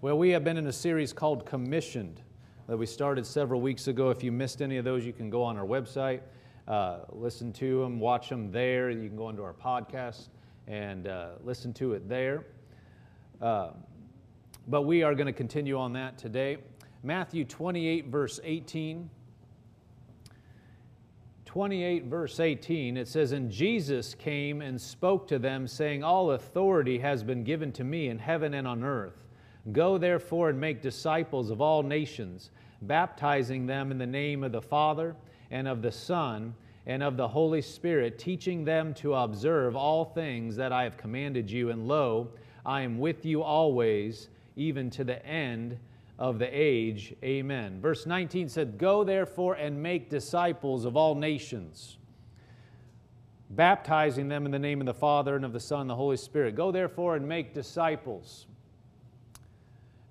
Well, we have been in a series called Commissioned that we started several weeks ago. If you missed any of those, you can go on our website, uh, listen to them, watch them there. You can go onto our podcast and uh, listen to it there. Uh, but we are going to continue on that today. Matthew 28, verse 18. 28, verse 18, it says, And Jesus came and spoke to them, saying, All authority has been given to me in heaven and on earth. Go therefore and make disciples of all nations, baptizing them in the name of the Father and of the Son and of the Holy Spirit, teaching them to observe all things that I have commanded you. And lo, I am with you always, even to the end of the age. Amen. Verse 19 said, Go therefore and make disciples of all nations, baptizing them in the name of the Father and of the Son and the Holy Spirit. Go therefore and make disciples.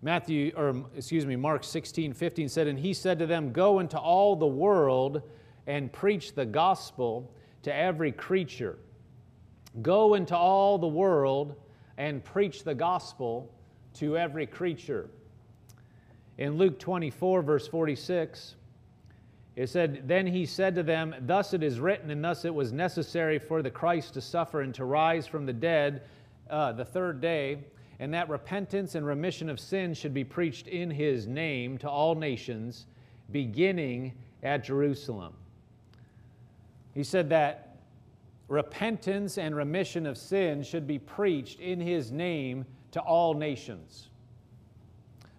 Matthew, or excuse me, Mark 16, 15 said, And he said to them, Go into all the world and preach the gospel to every creature. Go into all the world and preach the gospel to every creature. In Luke 24, verse 46, it said, Then he said to them, Thus it is written, and thus it was necessary for the Christ to suffer and to rise from the dead uh, the third day and that repentance and remission of sins should be preached in his name to all nations, beginning at Jerusalem. He said that repentance and remission of sins should be preached in his name to all nations.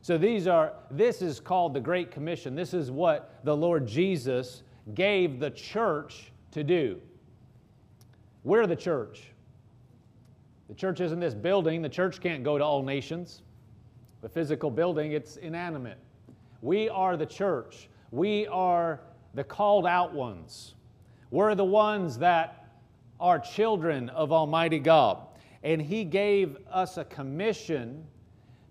So these are this is called the great commission. This is what the Lord Jesus gave the church to do. We're the church. The church isn't this building. The church can't go to all nations. The physical building, it's inanimate. We are the church. We are the called out ones. We're the ones that are children of Almighty God. And He gave us a commission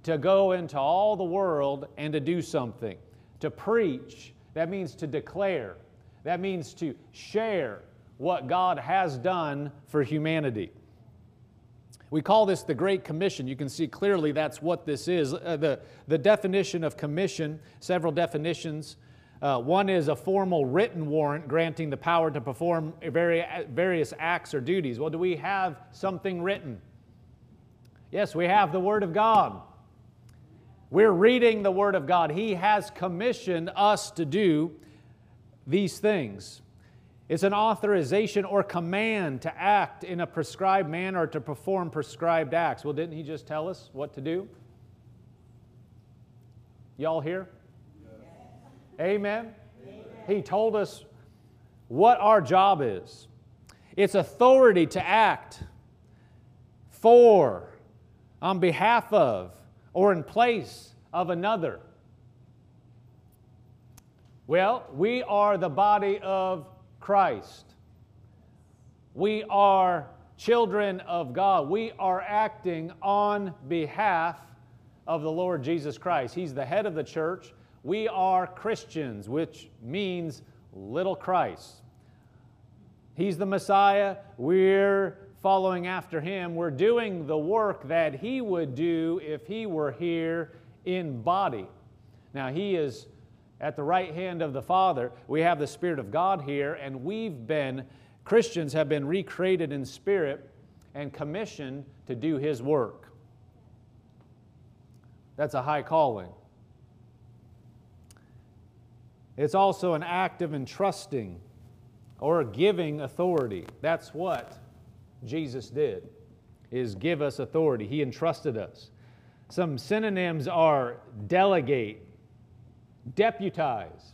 to go into all the world and to do something, to preach. That means to declare, that means to share what God has done for humanity. We call this the Great Commission. You can see clearly that's what this is. Uh, the, the definition of commission, several definitions. Uh, one is a formal written warrant granting the power to perform various acts or duties. Well, do we have something written? Yes, we have the Word of God. We're reading the Word of God. He has commissioned us to do these things. It's an authorization or command to act in a prescribed manner or to perform prescribed acts. Well, didn't he just tell us what to do? Y'all hear? Amen? Amen? He told us what our job is. It's authority to act for, on behalf of, or in place of another. Well, we are the body of Christ. We are children of God. We are acting on behalf of the Lord Jesus Christ. He's the head of the church. We are Christians, which means little Christ. He's the Messiah. We're following after him. We're doing the work that he would do if he were here in body. Now, he is at the right hand of the Father. We have the Spirit of God here, and we've been, Christians have been recreated in spirit and commissioned to do His work. That's a high calling. It's also an act of entrusting or giving authority. That's what Jesus did, is give us authority. He entrusted us. Some synonyms are delegate, deputize.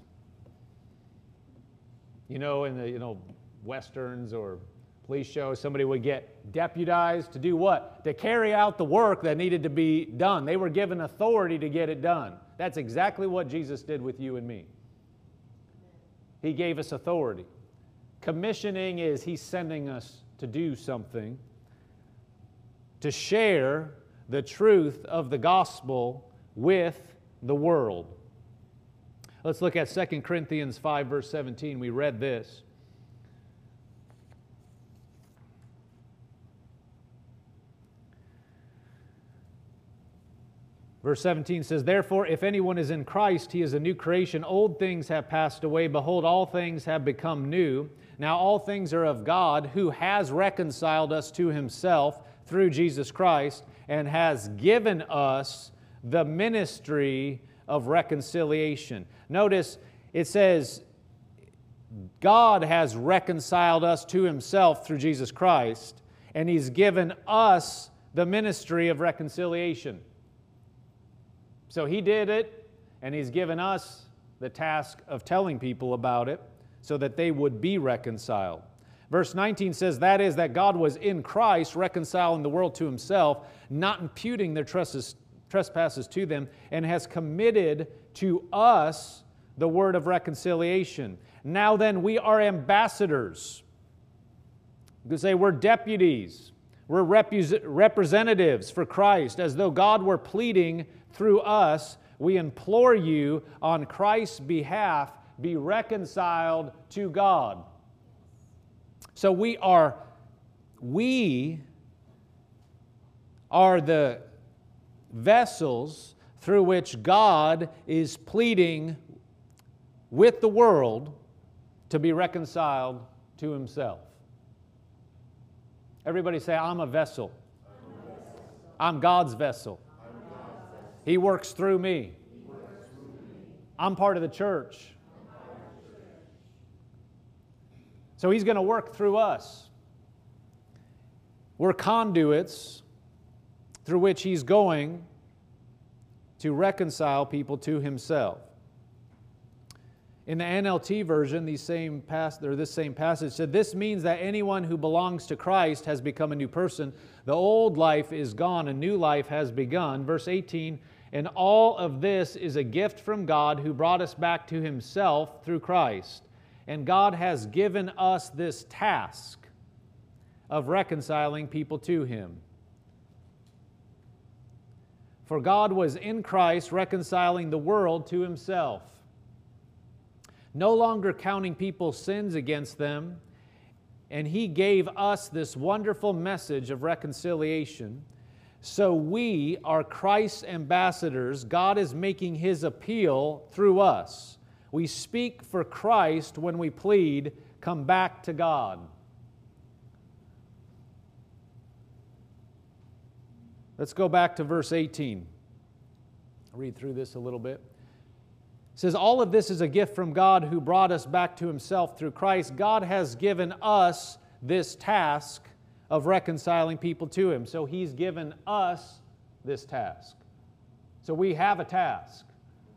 You know, in the you know westerns or police shows, somebody would get deputized to do what? To carry out the work that needed to be done. They were given authority to get it done. That's exactly what Jesus did with you and me. He gave us authority. Commissioning is He's sending us to do something, to share the truth of the gospel with the world. Let's look at 2 Corinthians 5, verse 17. We read this. Verse 17 says, Therefore, if anyone is in Christ, he is a new creation. Old things have passed away. Behold, all things have become new. Now, all things are of God, who has reconciled us to himself through Jesus Christ and has given us the ministry of reconciliation. Notice it says, God has reconciled us to himself through Jesus Christ, and he's given us the ministry of reconciliation. So he did it, and he's given us the task of telling people about it so that they would be reconciled. Verse 19 says, That is, that God was in Christ reconciling the world to himself, not imputing their trespasses to them, and has committed to us the word of reconciliation. Now then, we are ambassadors. You could say we're deputies, we're representatives for Christ, as though God were pleading through us, we implore you on Christ's behalf, be reconciled to God. So we are, we are the vessels through which God is pleading with the world to be reconciled to himself. Everybody say, I'm a vessel. I'm God's vessel. He works through me. I'm part of the church. So he's going to work through us. We're conduits through which he's going to reconcile people to himself. In the NLT version, these same pass, or this same passage said, This means that anyone who belongs to Christ has become a new person. The old life is gone, a new life has begun. Verse 18 and all of this is a gift from God who brought us back to Himself through Christ. And God has given us this task of reconciling people to Him. For God was in Christ reconciling the world to Himself, no longer counting people's sins against them. And He gave us this wonderful message of reconciliation so we are Christ's ambassadors. God is making his appeal through us. We speak for Christ when we plead, come back to God. Let's go back to verse 18. I'll read through this a little bit. It says, All of this is a gift from God who brought us back to himself through Christ. God has given us this task of reconciling people to Him. So He's given us this task. So we have a task,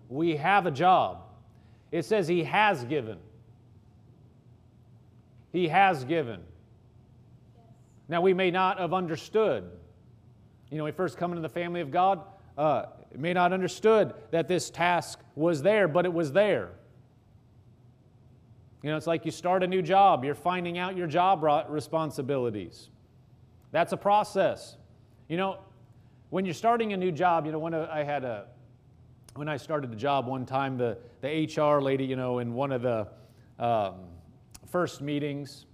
we have a job. It says He has given. He has given. Now, we may not have understood. You know, we first come into the family of God, uh, may not understood that this task was there, but it was there. You know, it's like you start a new job, you're finding out your job responsibilities. That's a process. You know, when you're starting a new job, you know, when I had a, when I started the job one time, the, the HR lady, you know, in one of the um, first meetings,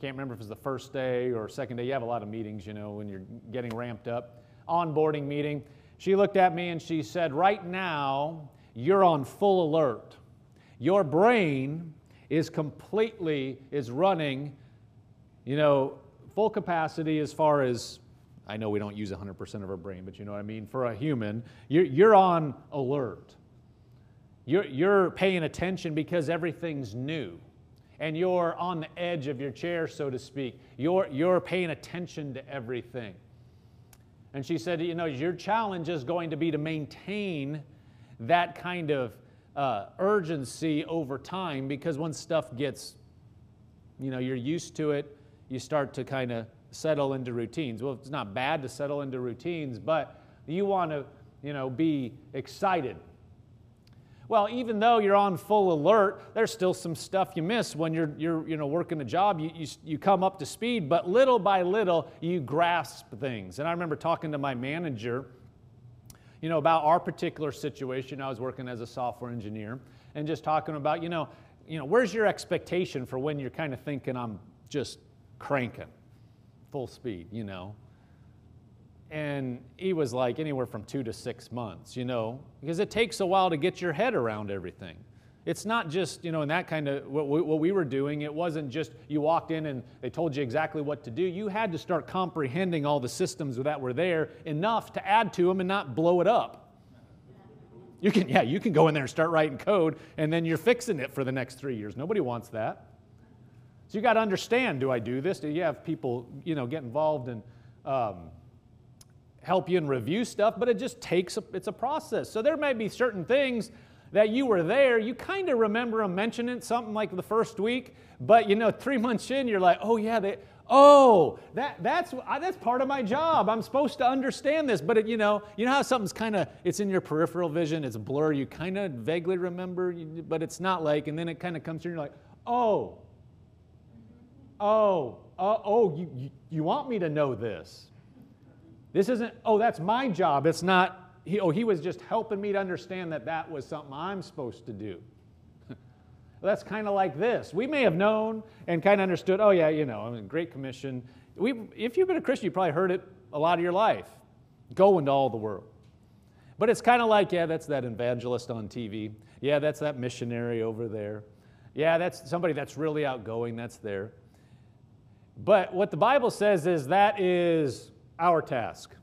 can't remember if it was the first day or second day, you have a lot of meetings, you know, when you're getting ramped up, onboarding meeting. She looked at me and she said, Right now, you're on full alert. Your brain is completely, is running, you know, full capacity as far as I know we don't use 100% of our brain, but you know what I mean? For a human, you're, you're on alert. You're, you're paying attention because everything's new. And you're on the edge of your chair, so to speak. You're, you're paying attention to everything. And she said, You know, your challenge is going to be to maintain that kind of uh, urgency over time because when stuff gets, you know, you're used to it, you start to kind of settle into routines. Well, it's not bad to settle into routines, but you want to, you know, be excited. Well, even though you're on full alert, there's still some stuff you miss when you're, you're you know, working a job. You, you, you come up to speed, but little by little, you grasp things. And I remember talking to my manager, you know, about our particular situation. I was working as a software engineer and just talking about, you know, you know, where's your expectation for when you're kind of thinking I'm just cranking full speed, you know. And he was like anywhere from two to six months, you know, because it takes a while to get your head around everything. It's not just, you know, in that kind of what we, what we were doing, it wasn't just you walked in and they told you exactly what to do. You had to start comprehending all the systems that were there enough to add to them and not blow it up. You can, yeah, you can go in there and start writing code and then you're fixing it for the next three years. Nobody wants that. So you got to understand do I do this? Do you have people, you know, get involved and um, help you and review stuff? But it just takes, a, it's a process. So there may be certain things that you were there, you kind of remember them mentioning something like the first week, but you know, three months in, you're like, oh yeah, they, oh, that, that's, that's part of my job. I'm supposed to understand this. But it, you know, you know how something's kind of, it's in your peripheral vision, it's a blur, you kind of vaguely remember, but it's not like, and then it kind of comes through and you're like, oh, oh, uh, oh, you, you, you want me to know this. This isn't, oh, that's my job. It's not, he, oh, he was just helping me to understand that that was something I'm supposed to do. well, that's kind of like this. We may have known and kind of understood, oh, yeah, you know, I'm mean, Great Commission. We, if you've been a Christian, you probably heard it a lot of your life. Go into all the world. But it's kind of like, yeah, that's that evangelist on TV. Yeah, that's that missionary over there. Yeah, that's somebody that's really outgoing, that's there. But what the Bible says is that is our task.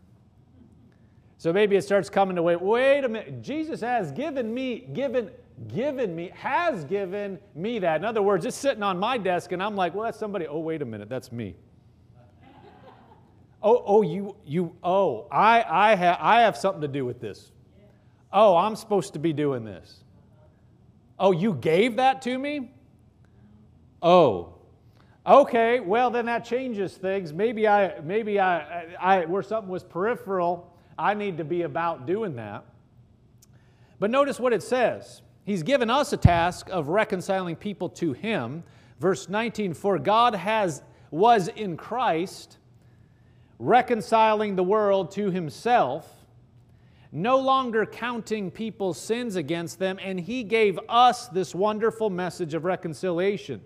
So maybe it starts coming to wait, wait a minute. Jesus has given me, given, given me, has given me that. In other words, it's sitting on my desk and I'm like, well, that's somebody. Oh, wait a minute, that's me. oh, oh, you, you, oh, I, I, have, I have something to do with this. Oh, I'm supposed to be doing this. Oh, you gave that to me? Oh, okay. Well, then that changes things. Maybe I, maybe I, I, where something was peripheral, I need to be about doing that. But notice what it says. He's given us a task of reconciling people to him. Verse 19, for God has was in Christ reconciling the world to himself, no longer counting people's sins against them, and he gave us this wonderful message of reconciliation.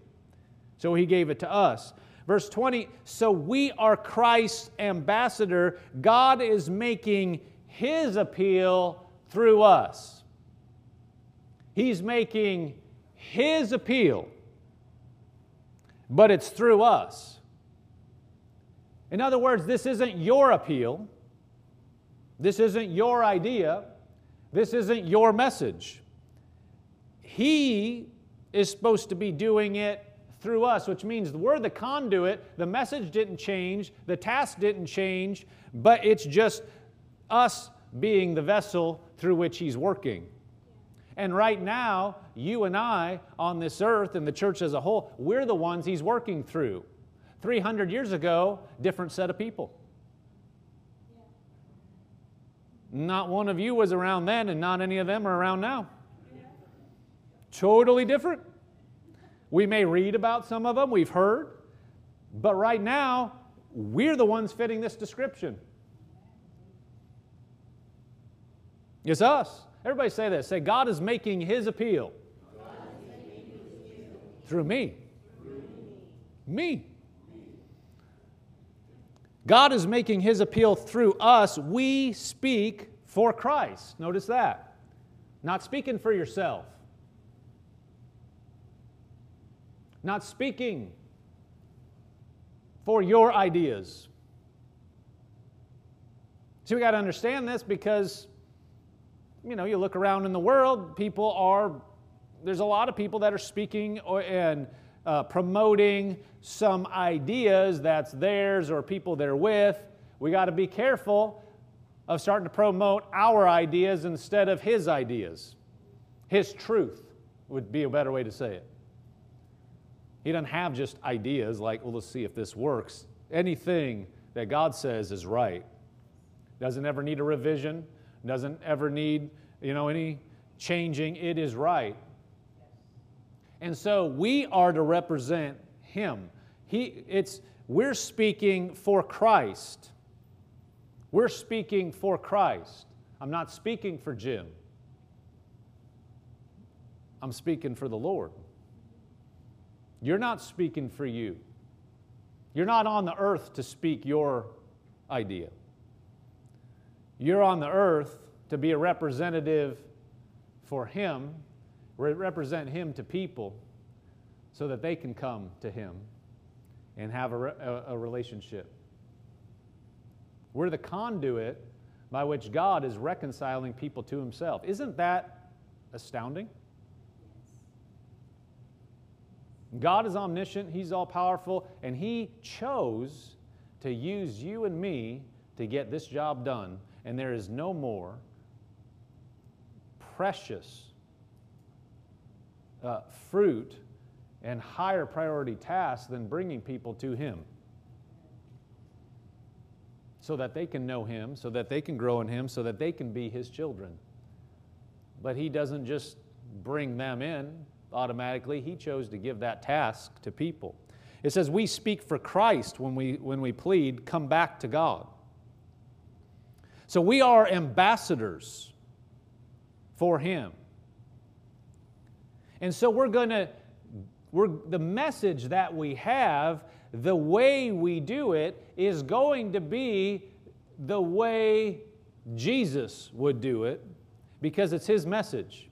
So he gave it to us. Verse 20, so we are Christ's ambassador. God is making his appeal through us. He's making his appeal, but it's through us. In other words, this isn't your appeal. This isn't your idea. This isn't your message. He is supposed to be doing it through us, which means we're the conduit. The message didn't change, the task didn't change, but it's just us being the vessel through which He's working. And right now, you and I on this earth and the church as a whole, we're the ones He's working through. 300 years ago, different set of people. Not one of you was around then, and not any of them are around now. Totally different. We may read about some of them, we've heard, but right now, we're the ones fitting this description. It's us. Everybody say this. Say, God is making his appeal. Through me. Through me. me. God is making his appeal through us. We speak for Christ. Notice that. Not speaking for yourself. Not speaking for your ideas. See, we got to understand this because, you know, you look around in the world, people are, there's a lot of people that are speaking and uh, promoting some ideas that's theirs or people they're with. We got to be careful of starting to promote our ideas instead of his ideas. His truth would be a better way to say it. He doesn't have just ideas like, well, let's see if this works. Anything that God says is right. Doesn't ever need a revision, doesn't ever need, you know, any changing. It is right. And so we are to represent him. He, it's, we're speaking for Christ. We're speaking for Christ. I'm not speaking for Jim. I'm speaking for the Lord. You're not speaking for you. You're not on the earth to speak your idea. You're on the earth to be a representative for Him, represent Him to people so that they can come to Him and have a, a, relationship. We're the conduit by which God is reconciling people to Himself. Isn't that astounding? God is omniscient, He's all powerful, and He chose to use you and me to get this job done. And there is no more precious uh, fruit and higher priority task than bringing people to Him so that they can know Him, so that they can grow in Him, so that they can be His children. But He doesn't just bring them in automatically, He chose to give that task to people. It says, We speak for Christ when we, when we plead, come back to God. So we are ambassadors for Him. And so we're going to, we're, the message that we have, the way we do it, is going to be the way Jesus would do it because it's His message.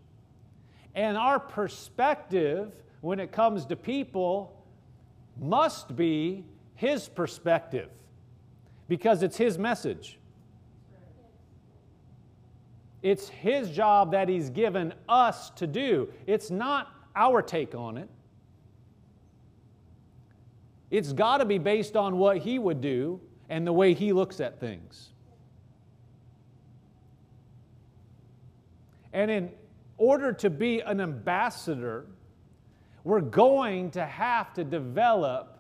And our perspective when it comes to people must be His perspective because it's His message. It's His job that He's given us to do. It's not our take on it. It's got to be based on what He would do and the way He looks at things. And in order to be an ambassador, we're going to have to develop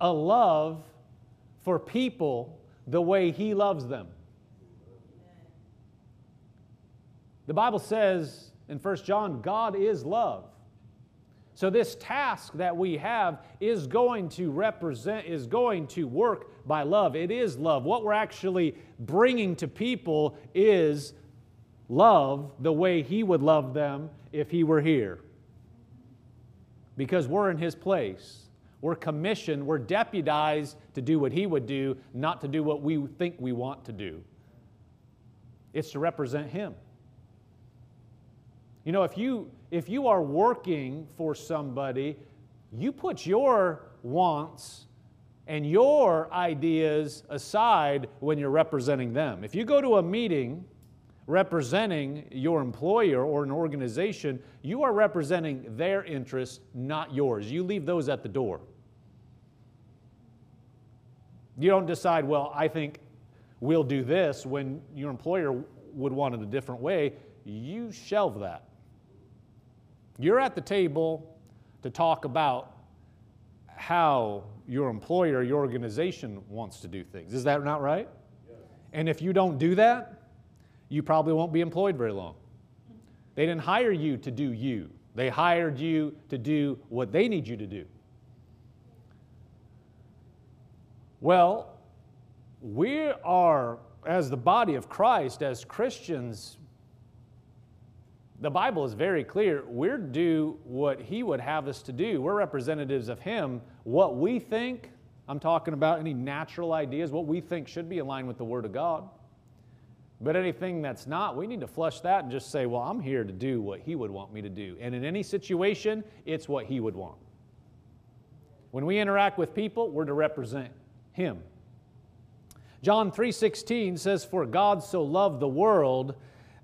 a love for people the way He loves them. The Bible says in 1 John, God is love. So, this task that we have is going to represent, is going to work by love. It is love. What we're actually bringing to people is love the way He would love them if He were here. Because we're in His place. We're commissioned, we're deputized to do what He would do, not to do what we think we want to do. It's to represent Him. You know, if you, if you are working for somebody, you put your wants and your ideas aside when you're representing them. If you go to a meeting representing your employer or an organization, you are representing their interests, not yours. You leave those at the door. You don't decide, well, I think we'll do this when your employer would want it a different way. You shelve that. You're at the table to talk about how your employer, your organization wants to do things. Is that not right? Yes. And if you don't do that, you probably won't be employed very long. They didn't hire you to do you, they hired you to do what they need you to do. Well, we are, as the body of Christ, as Christians, the Bible is very clear. We're do what He would have us to do. We're representatives of Him. What we think, I'm talking about any natural ideas, what we think should be aligned with the Word of God. But anything that's not, we need to flush that and just say, well, I'm here to do what He would want me to do. And in any situation, it's what He would want. When we interact with people, we're to represent Him. John 3:16 says for God so loved the world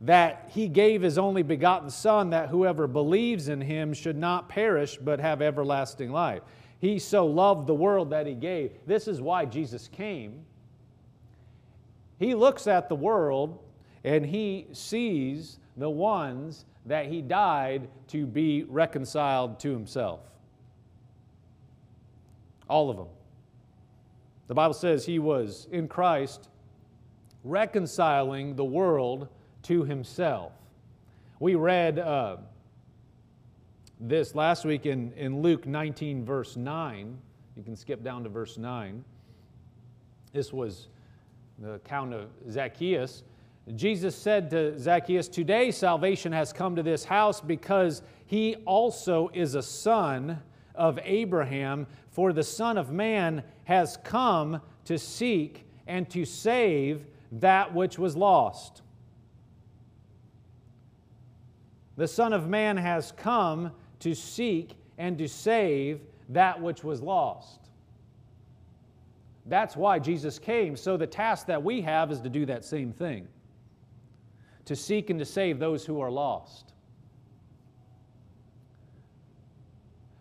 that he gave his only begotten Son, that whoever believes in him should not perish but have everlasting life. He so loved the world that he gave. This is why Jesus came. He looks at the world and he sees the ones that he died to be reconciled to himself. All of them. The Bible says he was in Christ reconciling the world to himself. We read uh, this last week in, in Luke 19, verse 9. You can skip down to verse 9. This was the account of Zacchaeus. Jesus said to Zacchaeus, Today salvation has come to this house because he also is a son of Abraham, for the Son of Man has come to seek and to save that which was lost. The Son of Man has come to seek and to save that which was lost. That's why Jesus came. So the task that we have is to do that same thing to seek and to save those who are lost.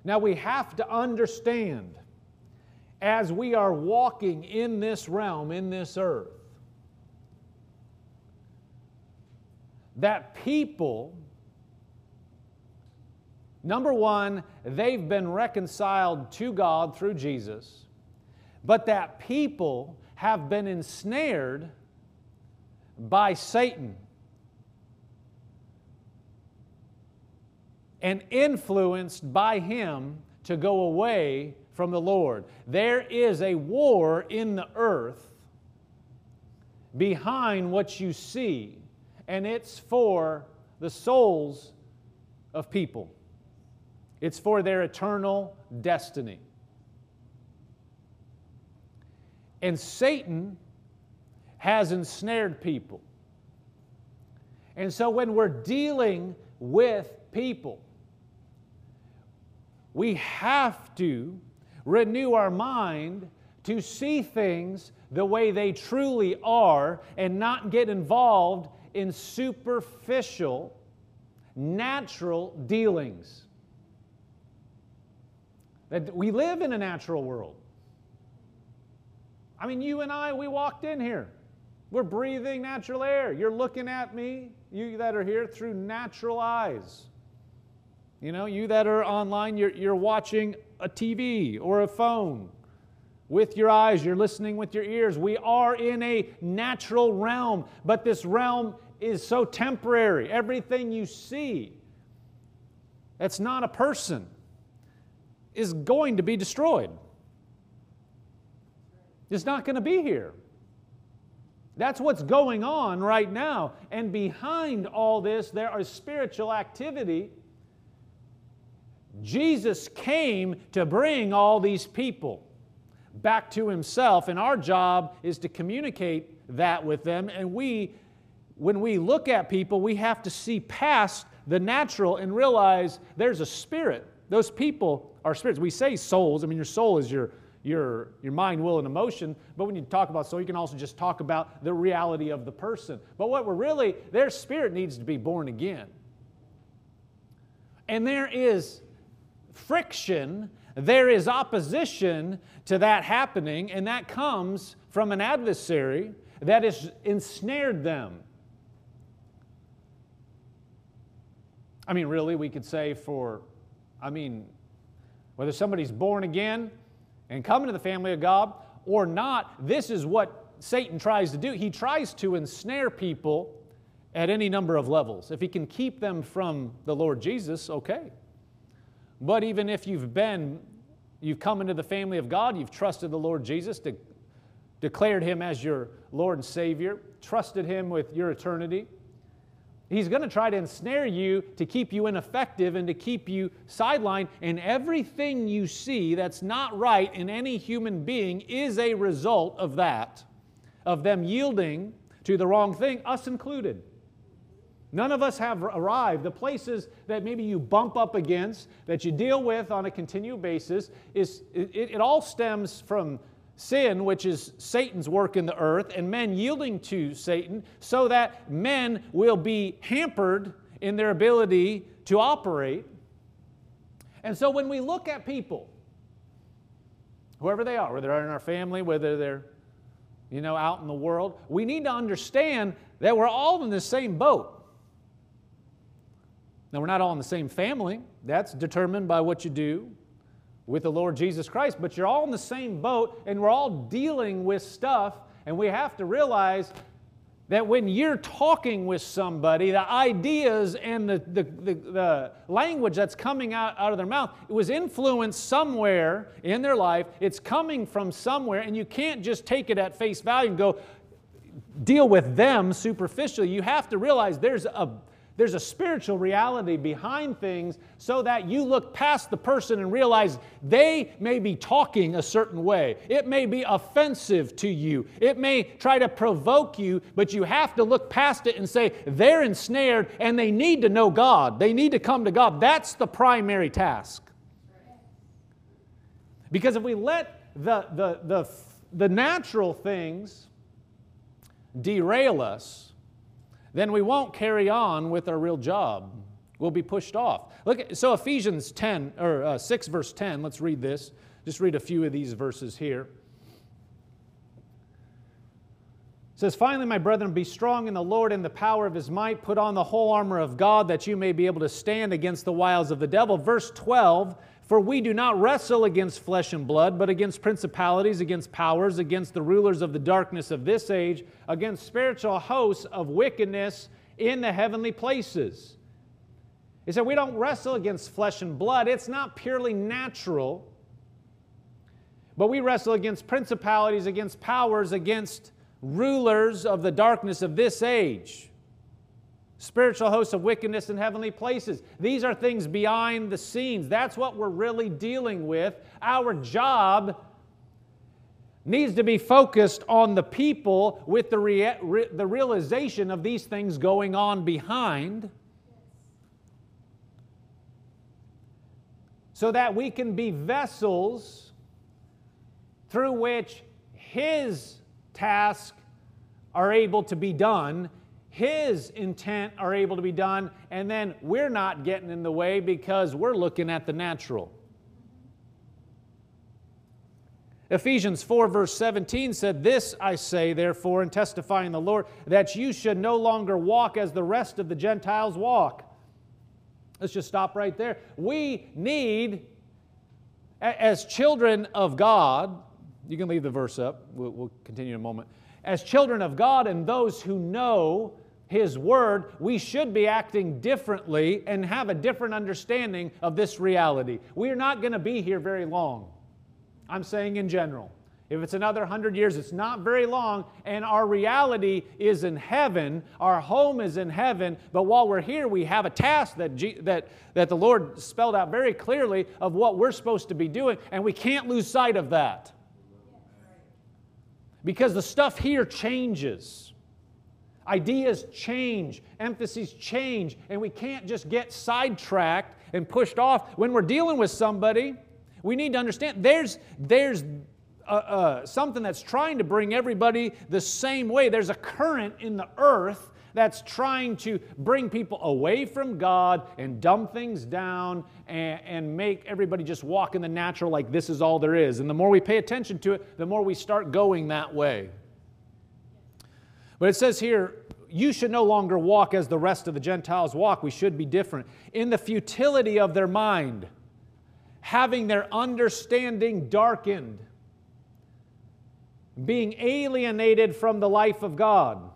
Now we have to understand as we are walking in this realm, in this earth, that people, number one, they've been reconciled to God through Jesus, but that people have been ensnared by Satan. and influenced by him to go away from the Lord. There is a war in the earth behind what you see, and it's for the souls of people, it's for their eternal destiny. And Satan has ensnared people. And so when we're dealing with people, we have to renew our mind to see things the way they truly are and not get involved in superficial, natural dealings. That we live in a natural world. I mean, you and I, we walked in here. We're breathing natural air. You're looking at me, you that are here, through natural eyes. You know, you that are online, you're, you're watching a TV or a phone with your eyes, you're listening with your ears. We are in a natural realm, but this realm is so temporary. Everything you see that's not a person is going to be destroyed. It's not going to be here. That's what's going on right now. And behind all this, there is spiritual activity Jesus came to bring all these people back to himself, and our job is to communicate that with them. And we, when we look at people, we have to see past the natural and realize there's a spirit. Those people are spirits. We say souls. I mean, your soul is your, your, your mind, will, and emotion. But when you talk about soul, you can also just talk about the reality of the person. But what we're really, their spirit needs to be born again. And there is friction, there is opposition to that happening, and that comes from an adversary that has ensnared them. I mean, really, we could say for, I mean, whether somebody's born again and coming to the family of God or not, this is what Satan tries to do. He tries to ensnare people at any number of levels. If he can keep them from the Lord Jesus, okay. But even if you've been, you've come into the family of God, you've trusted the Lord Jesus, de- declared Him as your Lord and Savior, trusted Him with your eternity, He's going to try to ensnare you to keep you ineffective and to keep you sidelined. And everything you see that's not right in any human being is a result of that, of them yielding to the wrong thing, us included. None of us have arrived. The places that maybe you bump up against, that you deal with on a continual basis, is it, it all stems from sin, which is Satan's work in the earth, and men yielding to Satan, so that men will be hampered in their ability to operate. And so when we look at people, whoever they are, whether they're in our family, whether they're you know out in the world, we need to understand that we're all in the same boat. Now, we're not all in the same family. That's determined by what you do with the Lord Jesus Christ, but you're all in the same boat and we're all dealing with stuff. And we have to realize that when you're talking with somebody, the ideas and the, the, the, the, language that's coming out, out of their mouth, it was influenced somewhere in their life. It's coming from somewhere, and you can't just take it at face value and go deal with them superficially. You have to realize there's a There's a spiritual reality behind things so that you look past the person and realize they may be talking a certain way. It may be offensive to you. It may try to provoke you, but you have to look past it and say they're ensnared and they need to know God. They need to come to God. That's the primary task. Because if we let the, the, the, the natural things derail us, then we won't carry on with our real job. We'll be pushed off. Look, at, so Ephesians 10 or uh, 6 verse 10. Let's read this. Just read a few of these verses here. It says, Finally, my brethren, be strong in the Lord and the power of his might. Put on the whole armor of God that you may be able to stand against the wiles of the devil. Verse 12 For we do not wrestle against flesh and blood, but against principalities, against powers, against the rulers of the darkness of this age, against spiritual hosts of wickedness in the heavenly places. He said, We don't wrestle against flesh and blood. It's not purely natural, but we wrestle against principalities, against powers, against rulers of the darkness of this age, spiritual hosts of wickedness in heavenly places. These are things behind the scenes. That's what we're really dealing with. Our job needs to be focused on the people with the, rea- re- the realization of these things going on behind. So that we can be vessels through which His task are able to be done, His intent are able to be done, and then we're not getting in the way because we're looking at the natural. Ephesians 4, verse 17 said, This I say, therefore, and testifying the Lord, that you should no longer walk as the rest of the Gentiles walk. Let's just stop right there. We need, as children of God, you can leave the verse up. We'll, we'll continue in a moment. As children of God and those who know His Word, we should be acting differently and have a different understanding of this reality. We are not going to be here very long. I'm saying in general. If it's another hundred years, it's not very long, and our reality is in heaven. Our home is in heaven. But while we're here, we have a task that, G- that, that the Lord spelled out very clearly of what we're supposed to be doing, and we can't lose sight of that because the stuff here changes. Ideas change, emphases change, and we can't just get sidetracked and pushed off. When we're dealing with somebody, we need to understand there's, there's uh, uh, something that's trying to bring everybody the same way. There's a current in the earth that's trying to bring people away from God and dumb things down and, and make everybody just walk in the natural like this is all there is. And the more we pay attention to it, the more we start going that way. But it says here, you should no longer walk as the rest of the Gentiles walk. We should be different. In the futility of their mind, having their understanding darkened, being alienated from the life of God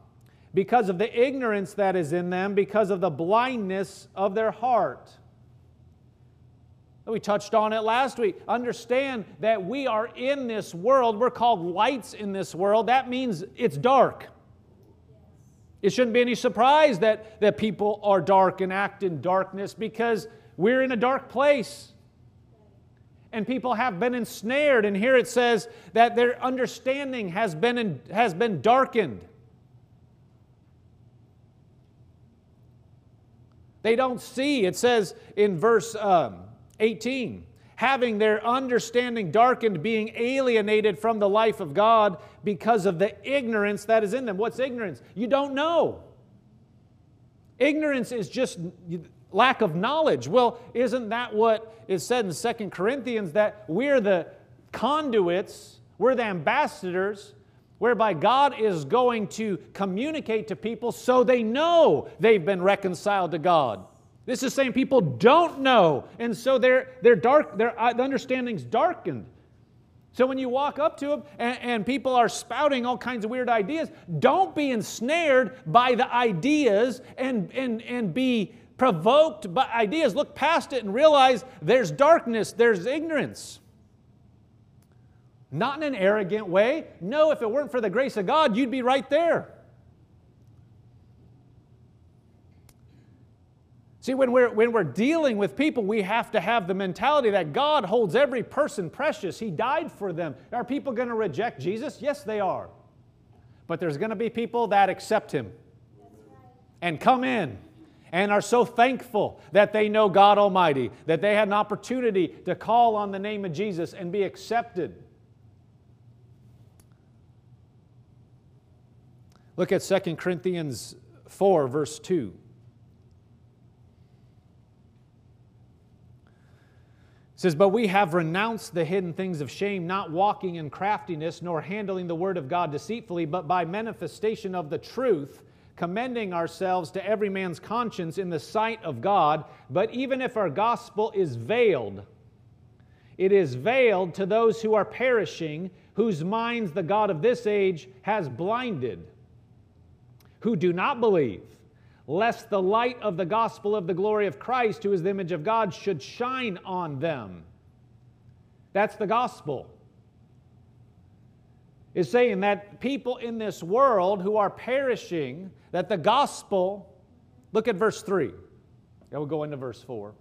because of the ignorance that is in them, because of the blindness of their heart. We touched on it last week. Understand that we are in this world. We're called lights in this world. That means it's dark. It shouldn't be any surprise that, that people are dark and act in darkness because we're in a dark place. And people have been ensnared. And here it says that their understanding has been, in, has been darkened. They don't see. It says in verse um, 18 having their understanding darkened, being alienated from the life of God because of the ignorance that is in them. What's ignorance? You don't know. Ignorance is just lack of knowledge. Well, isn't that what is said in Second Corinthians that we're the conduits, we're the ambassadors whereby God is going to communicate to people so they know they've been reconciled to God. This is saying people don't know, and so their, their, dark, their uh, understanding's darkened. So when you walk up to them and, and, people are spouting all kinds of weird ideas, don't be ensnared by the ideas and, and, and be provoked by ideas. Look past it and realize there's darkness, there's ignorance. Not in an arrogant way. No, if it weren't for the grace of God, you'd be right there. See, when we're, when we're dealing with people, we have to have the mentality that God holds every person precious. He died for them. Are people going to reject Jesus? Yes, they are. But there's going to be people that accept Him and come in and are so thankful that they know God Almighty, that they had an opportunity to call on the name of Jesus and be accepted. Look at 2 Corinthians 4, verse 2. It says, But we have renounced the hidden things of shame, not walking in craftiness, nor handling the word of God deceitfully, but by manifestation of the truth, commending ourselves to every man's conscience in the sight of God. But even if our gospel is veiled, it is veiled to those who are perishing, whose minds the God of this age has blinded, who do not believe lest the light of the gospel of the glory of Christ, who is the image of God, should shine on them. That's the gospel. Is saying that people in this world who are perishing, that the gospel, look at verse 3. Yeah, we'll go into verse 4.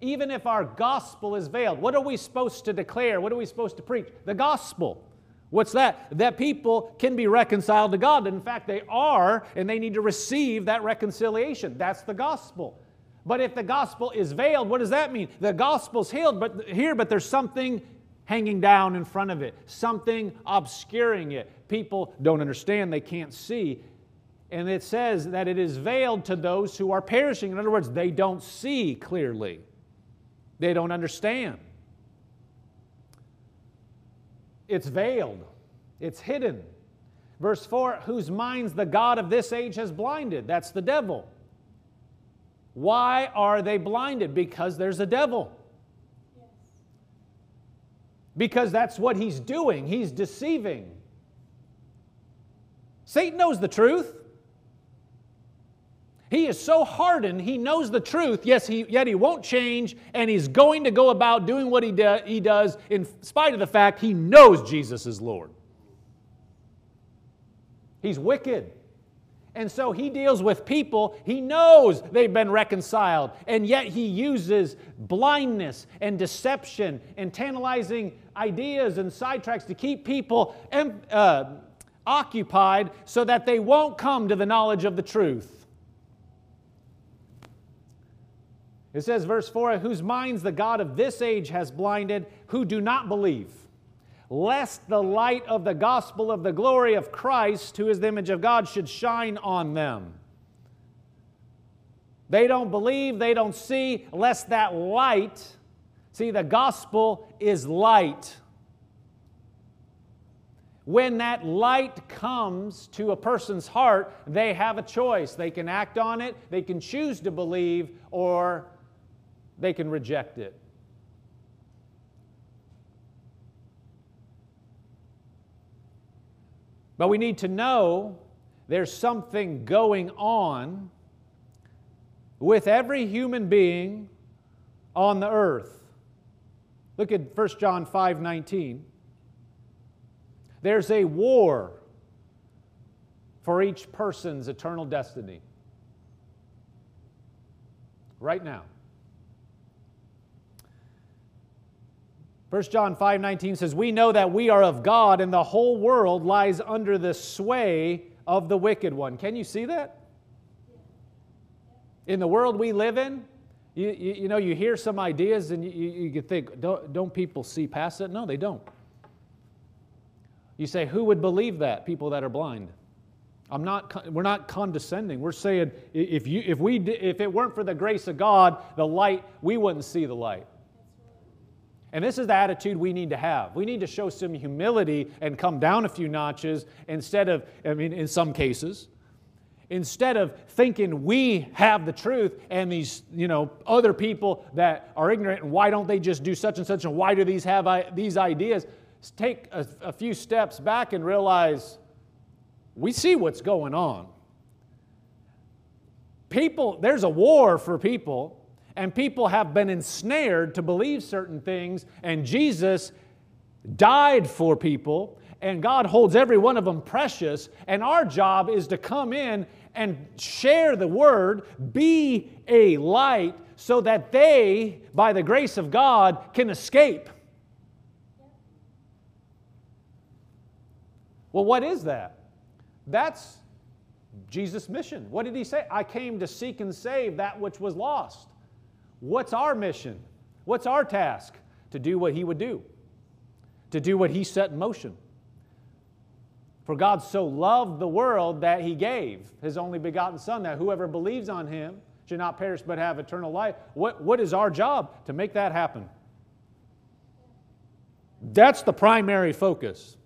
Even if our gospel is veiled, what are we supposed to declare? What are we supposed to preach? The gospel. What's that? That people can be reconciled to God. In fact, they are, and they need to receive that reconciliation. That's the gospel. But if the gospel is veiled, what does that mean? The gospel's healed, but here, but there's something hanging down in front of it, something obscuring it. People don't understand, they can't see. And it says that it is veiled to those who are perishing. In other words, they don't see clearly, they don't understand. It's veiled, it's hidden. Verse 4 whose minds the God of this age has blinded. That's the devil. Why are they blinded? Because there's a devil. Because that's what he's doing. He's deceiving. Satan knows the truth. He is so hardened, he knows the truth, yes, he, yet he won't change, and he's going to go about doing what he, he does in spite of the fact he knows Jesus is Lord. He's wicked. And so he deals with people, he knows they've been reconciled, and yet he uses blindness and deception and tantalizing ideas and sidetracks to keep people uh, occupied so that they won't come to the knowledge of the truth. It says, verse 4 whose minds the God of this age has blinded, who do not believe, lest the light of the gospel of the glory of Christ, who is the image of God, should shine on them. They don't believe, they don't see, lest that light, see, the gospel is light. When that light comes to a person's heart, they have a choice. They can act on it, they can choose to believe, or they can reject it. But we need to know there's something going on with every human being on the earth. Look at 1 John 5 19. There's a war for each person's eternal destiny. Right now. 1 John 5 19 says, We know that we are of God, and the whole world lies under the sway of the wicked one. Can you see that? In the world we live in, you, you, you know, you hear some ideas and you, you, you think, don't, don't people see past it? No, they don't. You say, who would believe that? People that are blind. I'm not, we're not condescending. We're saying if, you, if, we, if it weren't for the grace of God, the light, we wouldn't see the light. And this is the attitude we need to have. We need to show some humility and come down a few notches instead of, I mean, in some cases, instead of thinking we have the truth and these, you know, other people that are ignorant and why don't they just do such and such and why do these have I- these ideas? Take a, a few steps back and realize we see what's going on. People, there's a war for people and people have been ensnared to believe certain things, and Jesus died for people, and God holds every one of them precious. And our job is to come in and share the word, be a light, so that they, by the grace of God, can escape. Well, what is that? That's Jesus' mission. What did he say? I came to seek and save that which was lost. What's our mission? What's our task? To do what he would do, to do what he set in motion. For God so loved the world that he gave his only begotten Son, that whoever believes on him should not perish but have eternal life. What, what is our job? To make that happen. That's the primary focus.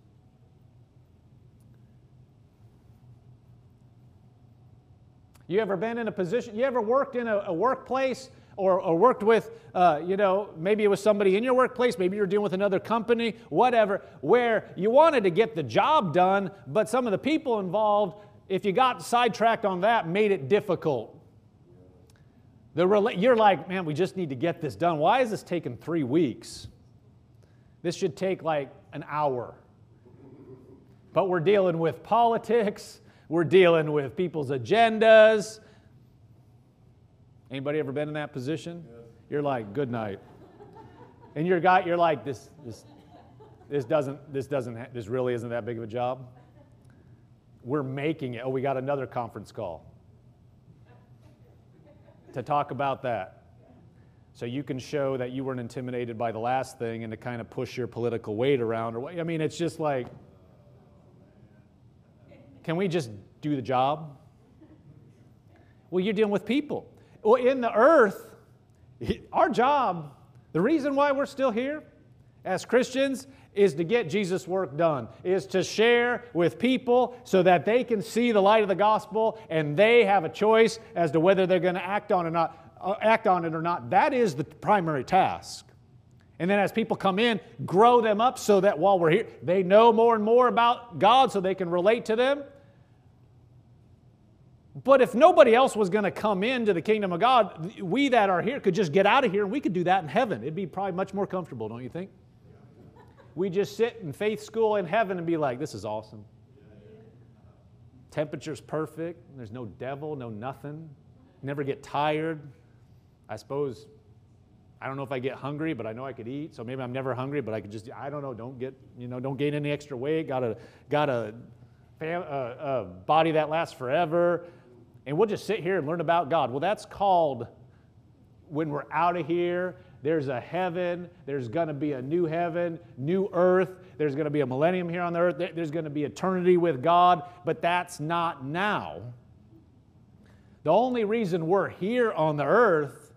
You ever been in a position, you ever worked in a, a workplace or, or, worked with, uh, you know, maybe it was somebody in your workplace, maybe you're dealing with another company, whatever, where you wanted to get the job done, but some of the people involved, if you got sidetracked on that, made it difficult. The, you're like, man, we just need to get this done. Why is this taking three weeks? This should take like an hour. But we're dealing with politics, we're dealing with people's agendas. Anybody ever been in that position? You're like, good night. And you're guy, you're like, this, this, this doesn't, this doesn't, this really isn't that big of a job. We're making it. Oh, we got another conference call to talk about that. So you can show that you weren't intimidated by the last thing and to kind of push your political weight around. Or I mean, it's just like, can we just do the job? Well, you're dealing with people. In the earth, our job, the reason why we're still here as Christians is to get Jesus' work done, is to share with people so that they can see the light of the gospel and they have a choice as to whether they're going to act on or not, uh, act on it or not. That is the primary task. And then as people come in, grow them up so that while we're here, they know more and more about God so they can relate to them. But if nobody else was going to come into the kingdom of God, we that are here could just get out of here and we could do that in heaven. It'd be probably much more comfortable, don't you think? We just sit in faith school in heaven and be like, this is awesome. Temperature's perfect. There's no devil, no nothing. Never get tired. I suppose, I don't know if I get hungry, but I know I could eat. So maybe I'm never hungry, but I could just, I don't know, don't get, you know, don't gain any extra weight. Got a, got a, a, a uh, uh, body that lasts forever and we'll just sit here and learn about God. Well, that's called when we're out of here, there's a heaven, there's going to be a new heaven, new earth, there's going to be a millennium here on the earth, there's going to be eternity with God, but that's not now. The only reason we're here on the earth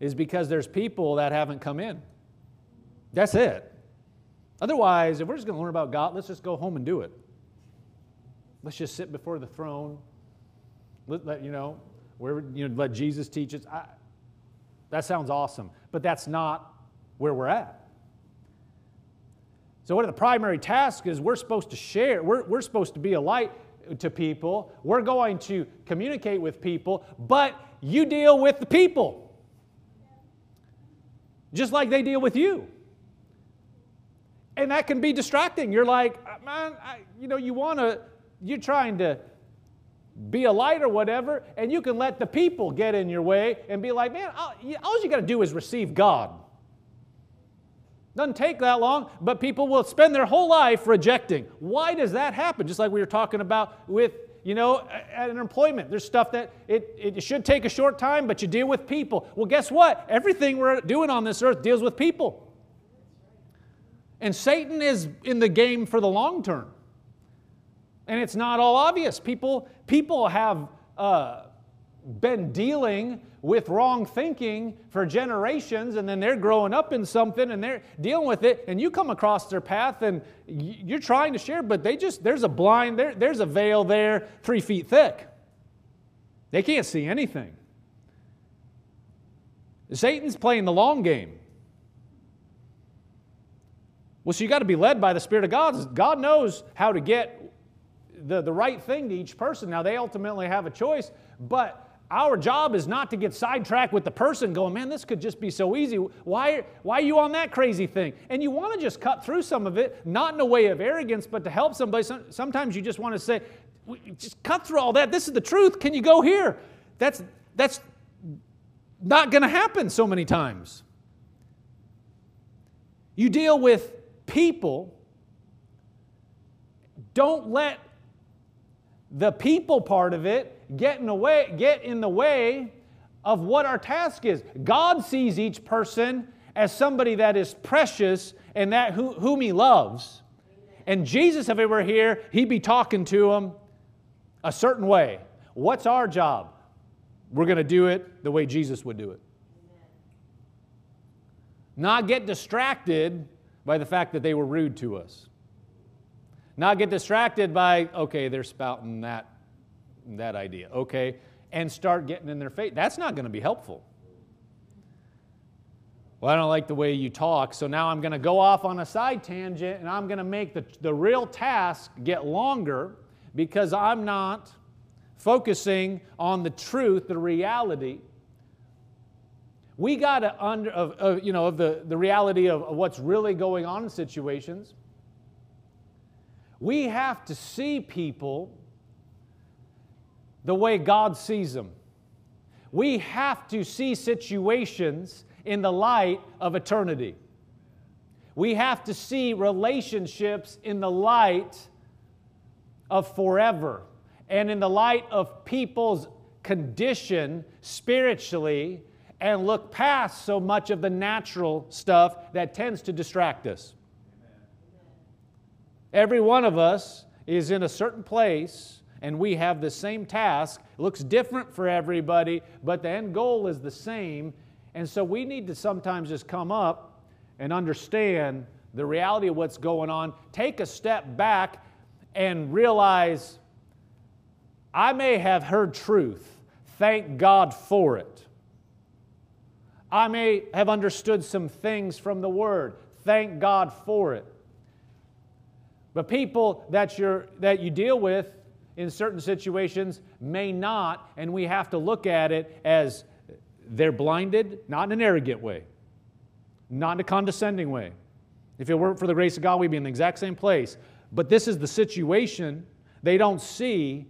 is because there's people that haven't come in. That's it. Otherwise, if we're just going to learn about God, let's just go home and do it. Let's just sit before the throne let, let, you know, where, you know, let Jesus teach us. I, that sounds awesome, but that's not where we're at. So, one of the primary tasks is we're supposed to share, we're, we're supposed to be a light to people. We're going to communicate with people, but you deal with the people just like they deal with you. And that can be distracting. You're like, uh, man, I, you know, you want to, you're trying to be a light or whatever, and you can let the people get in your way and be like, man, all, you got to do is receive God. Doesn't take that long, but people will spend their whole life rejecting. Why does that happen? Just like we were talking about with, you know, at an employment. There's stuff that it, it should take a short time, but you deal with people. Well, guess what? Everything we're doing on this earth deals with people. And Satan is in the game for the long term. And it's not all obvious. People, people have uh, been dealing with wrong thinking for generations, and then they're growing up in something and they're dealing with it, and you come across their path and you're trying to share, but they just, there's a blind, there, there's a veil there three feet thick. They can't see anything. Satan's playing the long game. Well, so you got to be led by the Spirit of God. God knows how to get the, the right thing to each person. Now, they ultimately have a choice, but our job is not to get sidetracked with the person going, man, this could just be so easy. Why, why are you on that crazy thing? And you want to just cut through some of it, not in a way of arrogance, but to help somebody. Sometimes you just want to say, just cut through all that. This is the truth. Can you go here? That's, that's not going to happen so many times. You deal with people. Don't let the people part of it get in the way, get in the way of what our task is. God sees each person as somebody that is precious and that who, whom He loves. And Jesus, if He were here, He'd be talking to them a certain way. What's our job? We're going to do it the way Jesus would do it. Not get distracted by the fact that they were rude to us. Not get distracted by, okay, they're spouting that, that idea, okay, and start getting in their face. That's not going to be helpful. Well, I don't like the way you talk, so now I'm going to go off on a side tangent and I'm going to make the, the real task get longer because I'm not focusing on the truth, the reality. We got to under, of, of, you know, of the, the reality of, of what's really going on in situations. We have to see people the way God sees them. We have to see situations in the light of eternity. We have to see relationships in the light of forever and in the light of people's condition spiritually and look past so much of the natural stuff that tends to distract us. Every one of us is in a certain place and we have the same task. It looks different for everybody, but the end goal is the same. And so we need to sometimes just come up and understand the reality of what's going on, take a step back and realize I may have heard truth. Thank God for it. I may have understood some things from the Word. Thank God for it. But people that, you're, that you deal with in certain situations may not, and we have to look at it as they're blinded, not in an arrogant way, not in a condescending way. If it weren't for the grace of God, we'd be in the exact same place. But this is the situation. They don't see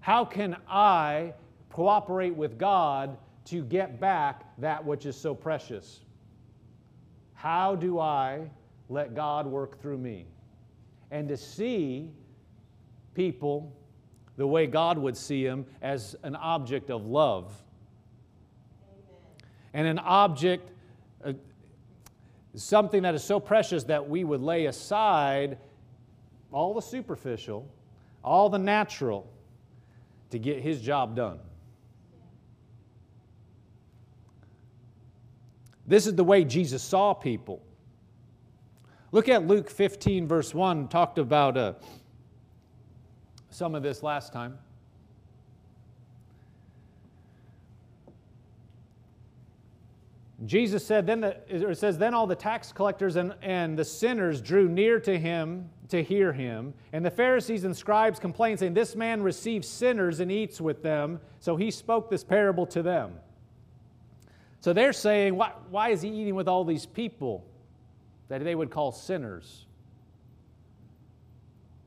how can I cooperate with God to get back that which is so precious? How do I let God work through me? And to see people the way God would see them as an object of love Amen. and an object, uh, something that is so precious that we would lay aside all the superficial, all the natural to get His job done. This is the way Jesus saw people. Look at Luke 15, verse 1. Talked about uh, some of this last time. Jesus said, then the, it says, then all the tax collectors and, and the sinners drew near to him to hear him. And the Pharisees and scribes complained, saying, This man receives sinners and eats with them. So he spoke this parable to them. So they're saying, Why, why is he eating with all these people? That they would call sinners.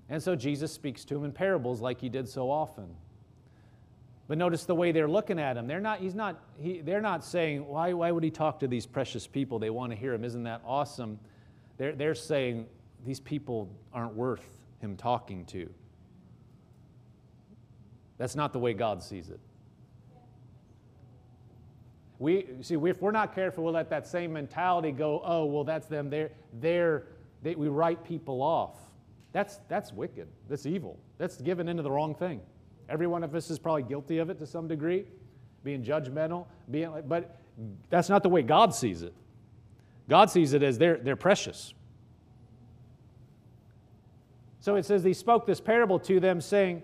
And so Jesus speaks to them in parables like he did so often. But notice the way they're looking at him. They're not, he's not, he, they're not saying, why, why would he talk to these precious people? They want to hear him. Isn't that awesome? They're, they're saying, these people aren't worth him talking to. That's not the way God sees it. We see if we're not careful, we'll let that same mentality go. Oh, well, that's them. They're, they're, they, we write people off. That's that's wicked. That's evil. That's giving into the wrong thing. Every one of us is probably guilty of it to some degree, being judgmental, being but that's not the way God sees it. God sees it as they're, they're precious. So it says, He spoke this parable to them, saying,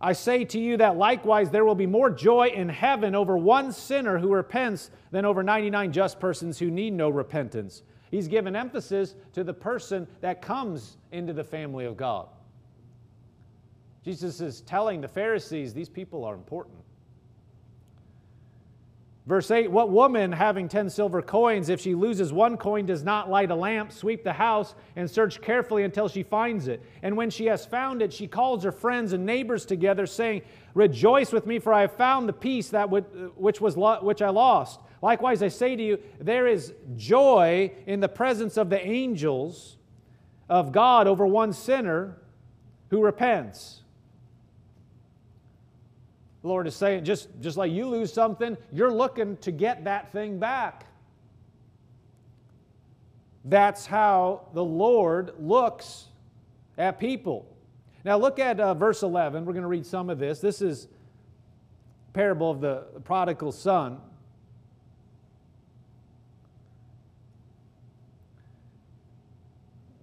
I say to you that likewise there will be more joy in heaven over one sinner who repents than over 99 just persons who need no repentance. He's given emphasis to the person that comes into the family of God. Jesus is telling the Pharisees these people are important. Verse 8 What woman having 10 silver coins, if she loses one coin, does not light a lamp, sweep the house, and search carefully until she finds it? And when she has found it, she calls her friends and neighbors together, saying, Rejoice with me, for I have found the piece that which, was which I lost. Likewise, I say to you, there is joy in the presence of the angels of God over one sinner who repents. The Lord is saying, just, just like you lose something, you're looking to get that thing back. That's how the Lord looks at people. Now, look at uh, verse 11. We're going to read some of this. This is parable of the prodigal son.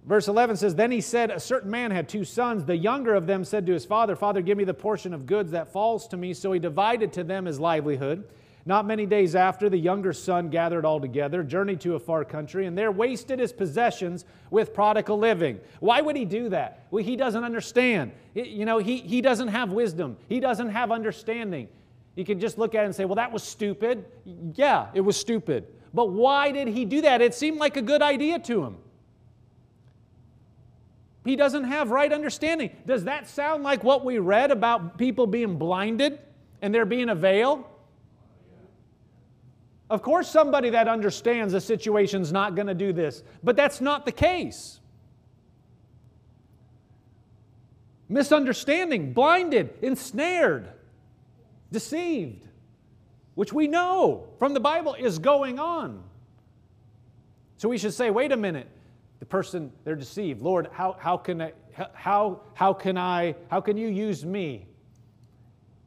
Verse 11 says, Then he said, A certain man had two sons. The younger of them said to his father, Father, give me the portion of goods that falls to me. So he divided to them his livelihood. Not many days after, the younger son gathered all together, journeyed to a far country, and there wasted his possessions with prodigal living. Why would he do that? Well, he doesn't understand. You know, he, he doesn't have wisdom, he doesn't have understanding. You can just look at it and say, Well, that was stupid. Yeah, it was stupid. But why did he do that? It seemed like a good idea to him. He doesn't have right understanding. Does that sound like what we read about people being blinded and there being a veil? Of course, somebody that understands the situation's not going to do this, but that's not the case. Misunderstanding, blinded, ensnared, deceived, which we know from the Bible is going on. So we should say, wait a minute, the person they're deceived. Lord how, how can i how, how can i how can you use me?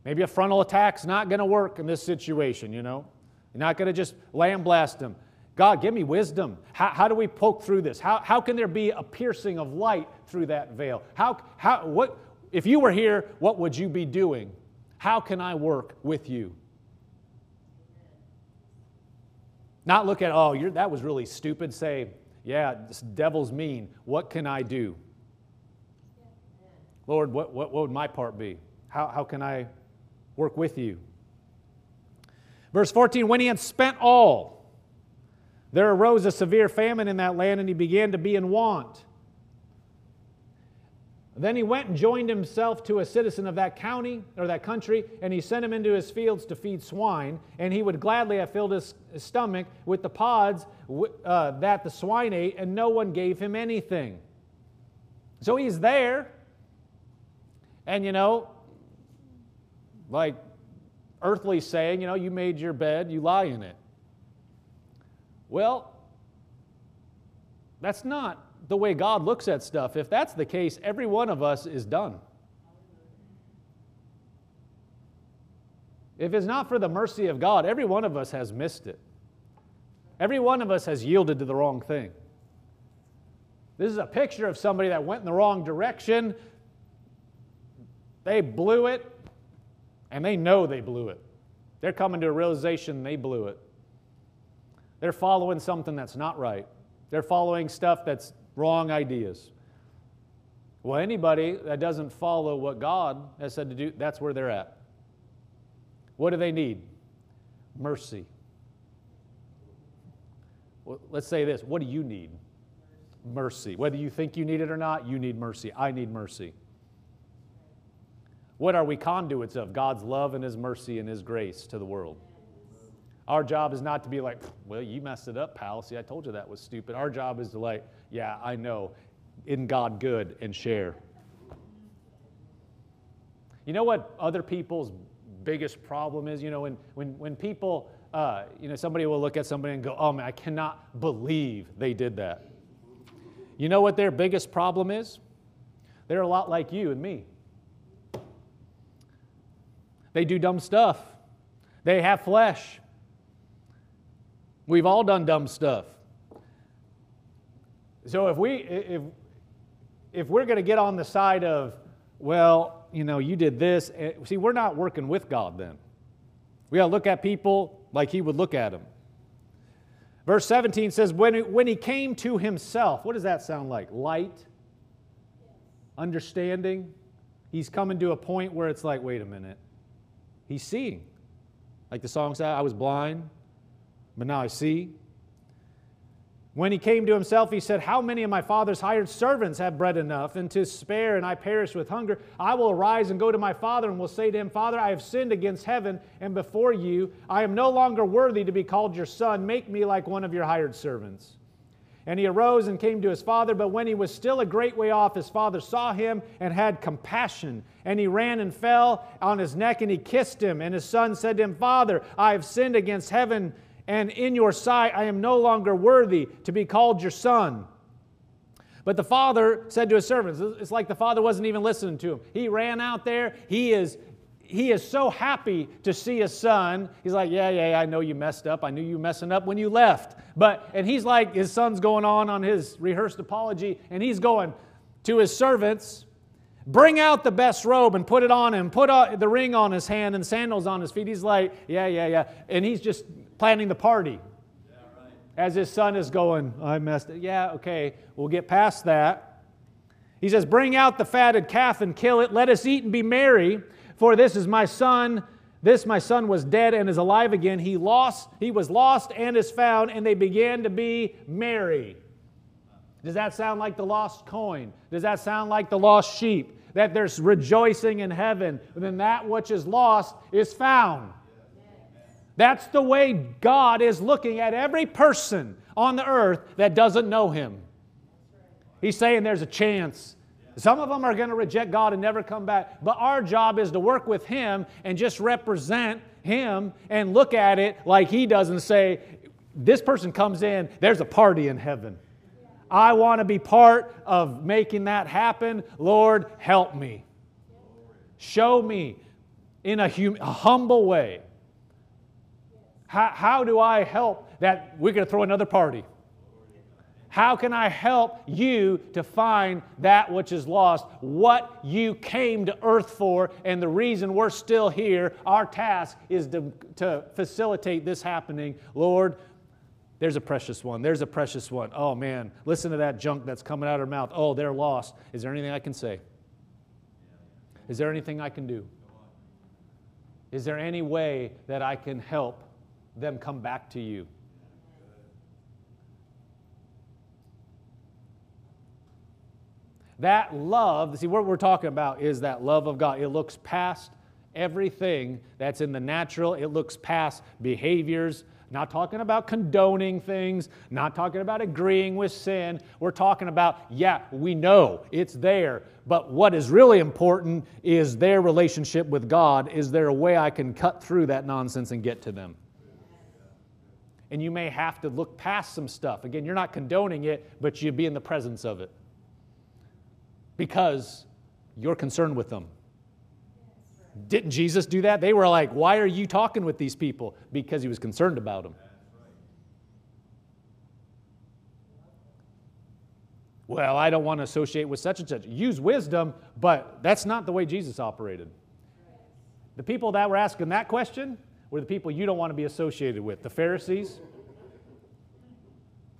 Maybe a frontal attack's not going to work in this situation you know? You're not going to just lamb blast them. God give me wisdom. How, how do we poke through this? How, how can there be a piercing of light through that veil? How, how what if you were here what would you be doing? How can i work with you? Not look at oh you're that was really stupid say yeah, this devil's mean. What can I do? Lord, what, what, what would my part be? How, how can I work with you? Verse 14 When he had spent all, there arose a severe famine in that land, and he began to be in want. Then he went and joined himself to a citizen of that county or that country, and he sent him into his fields to feed swine. And he would gladly have filled his stomach with the pods uh, that the swine ate, and no one gave him anything. So he's there, and you know, like earthly saying, you know, you made your bed, you lie in it. Well, that's not the way God looks at stuff. If that's the case, every one of us is done. If it's not for the mercy of God, every one of us has missed it. Every one of us has yielded to the wrong thing. This is a picture of somebody that went in the wrong direction. They blew it, and they know they blew it. They're coming to a realization they blew it. They're following something that's not right. They're following stuff that's wrong ideas. Well, anybody that doesn't follow what God has said to do, that's where they're at. What do they need? Mercy. Well, let's say this what do you need? Mercy. Whether you think you need it or not, you need mercy. I need mercy. What are we conduits of? God's love and His mercy and His grace to the world. Our job is not to be like, well, you messed it up, pal. See, I told you that was stupid. Our job is to like, yeah, I know, in God good and share. You know what other people's biggest problem is? You know, when, when, when people, uh, you know, somebody will look at somebody and go, oh man, I cannot believe they did that. You know what their biggest problem is? They're a lot like you and me. They do dumb stuff. They have flesh. We've all done dumb stuff. So if we if if we're going to get on the side of, well, you know, you did this, eh, see, we're not working with God then. We got to look at people like He would look at him. Verse 17 says, when, when he came to himself, what does that sound like? Light? Understanding? He's coming to a point where it's like, wait a minute. He's seeing. Like the song said, I was blind, but now I see. When he came to himself, he said, How many of my father's hired servants have bread enough and to spare, and I perish with hunger? I will arise and go to my father and will say to him, Father, I have sinned against heaven and before you. I am no longer worthy to be called your son. Make me like one of your hired servants. And he arose and came to his father, but when he was still a great way off, his father saw him and had compassion. And he ran and fell on his neck and he kissed him. And his son said to him, Father, I have sinned against heaven and in your sight I am no longer worthy to be called your son. But the father said to his servants, it's like the father wasn't even listening to him. He ran out there. He is, he is so happy to see his son. He's like, Yeah, yeah, I know you messed up. I knew you messing up when you left. But, and he's like, his son's going on on his rehearsed apology, and he's going to his servants, Bring out the best robe and put it on him. Put uh, the ring on his hand and sandals on his feet. He's like, Yeah, yeah, yeah. And he's just planning the party. As his son is going, I messed it. Yeah, okay, we'll get past that. He says, Bring out the fatted calf and kill it. Let us eat and be merry, for this is my son. This my son was dead and is alive again. He lost, he was lost and is found, and they began to be merry. Does that sound like the lost coin? Does that sound like the lost sheep? That there's rejoicing in heaven, and then that which is lost is found. That's the way God is looking at every person on the earth that doesn't know Him. He's saying there's a chance. Some of them are going to reject God and never come back. But our job is to work with Him and just represent Him and look at it like He does and say, This person comes in, there's a party in heaven. I want to be part of making that happen. Lord, help me. Show me in a, hum- a humble way how, how do I help that we're going to throw another party? How can I help you to find that which is lost? What you came to earth for, and the reason we're still here, our task is to, to facilitate this happening. Lord, there's a precious one. There's a precious one. Oh man, listen to that junk that's coming out of her mouth. Oh, they're lost. Is there anything I can say? Is there anything I can do? Is there any way that I can help them come back to you. That love, see, what we're talking about is that love of God. It looks past everything that's in the natural, it looks past behaviors. Not talking about condoning things, not talking about agreeing with sin. We're talking about, yeah, we know it's there, but what is really important is their relationship with God. Is there a way I can cut through that nonsense and get to them? and you may have to look past some stuff. Again, you're not condoning it, but you'd be in the presence of it because you're concerned with them. Didn't Jesus do that? They were like, Why are you talking with these people? Because he was concerned about them. Well, I don't want to associate with such and such. Use wisdom, but that's not the way Jesus operated. The people that were asking that question were the people you don't want to be associated with the Pharisees.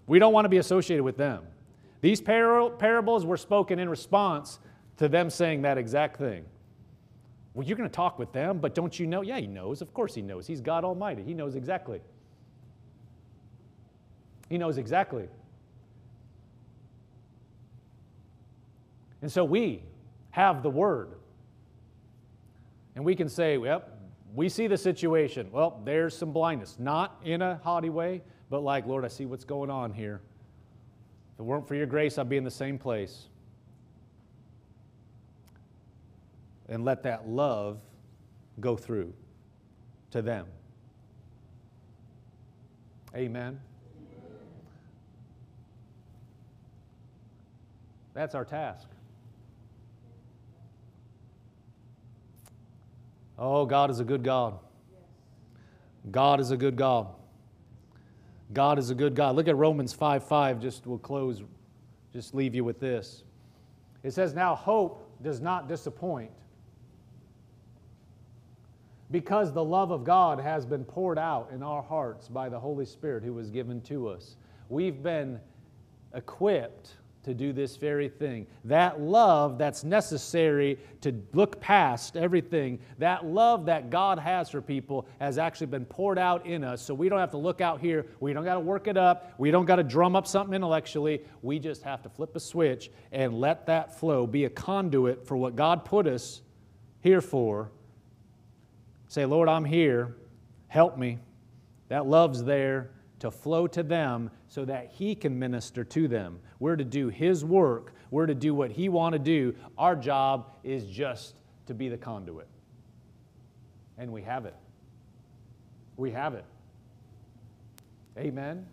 We don't want to be associated with them. These par- parables were spoken in response to them saying that exact thing. Well, you're going to talk with them, but don't you know? Yeah, he knows. Of course, he knows. He's God Almighty. He knows exactly. He knows exactly. And so we have the Word. And we can say, yep, we see the situation. Well, there's some blindness. Not in a haughty way, but like, Lord, I see what's going on here. If it weren't for your grace, I'd be in the same place. And let that love go through to them. Amen. That's our task. Oh, God is a good God. God is a good God. God is a good God. Look at Romans 5 5. Just we'll close, just leave you with this. It says, Now hope does not disappoint because the love of God has been poured out in our hearts by the Holy Spirit who was given to us. We've been equipped to do this very thing. That love that's necessary to look past everything, that love that God has for people has actually been poured out in us. So we don't have to look out here. We don't got to work it up. We don't got to drum up something intellectually. We just have to flip a switch and let that flow be a conduit for what God put us here for. Say, Lord, I'm here. Help me. That love's there to flow to them so that He can minister to them. We're to do His work, we're to do what He want to do. Our job is just to be the conduit. And we have it. We have it. Amen.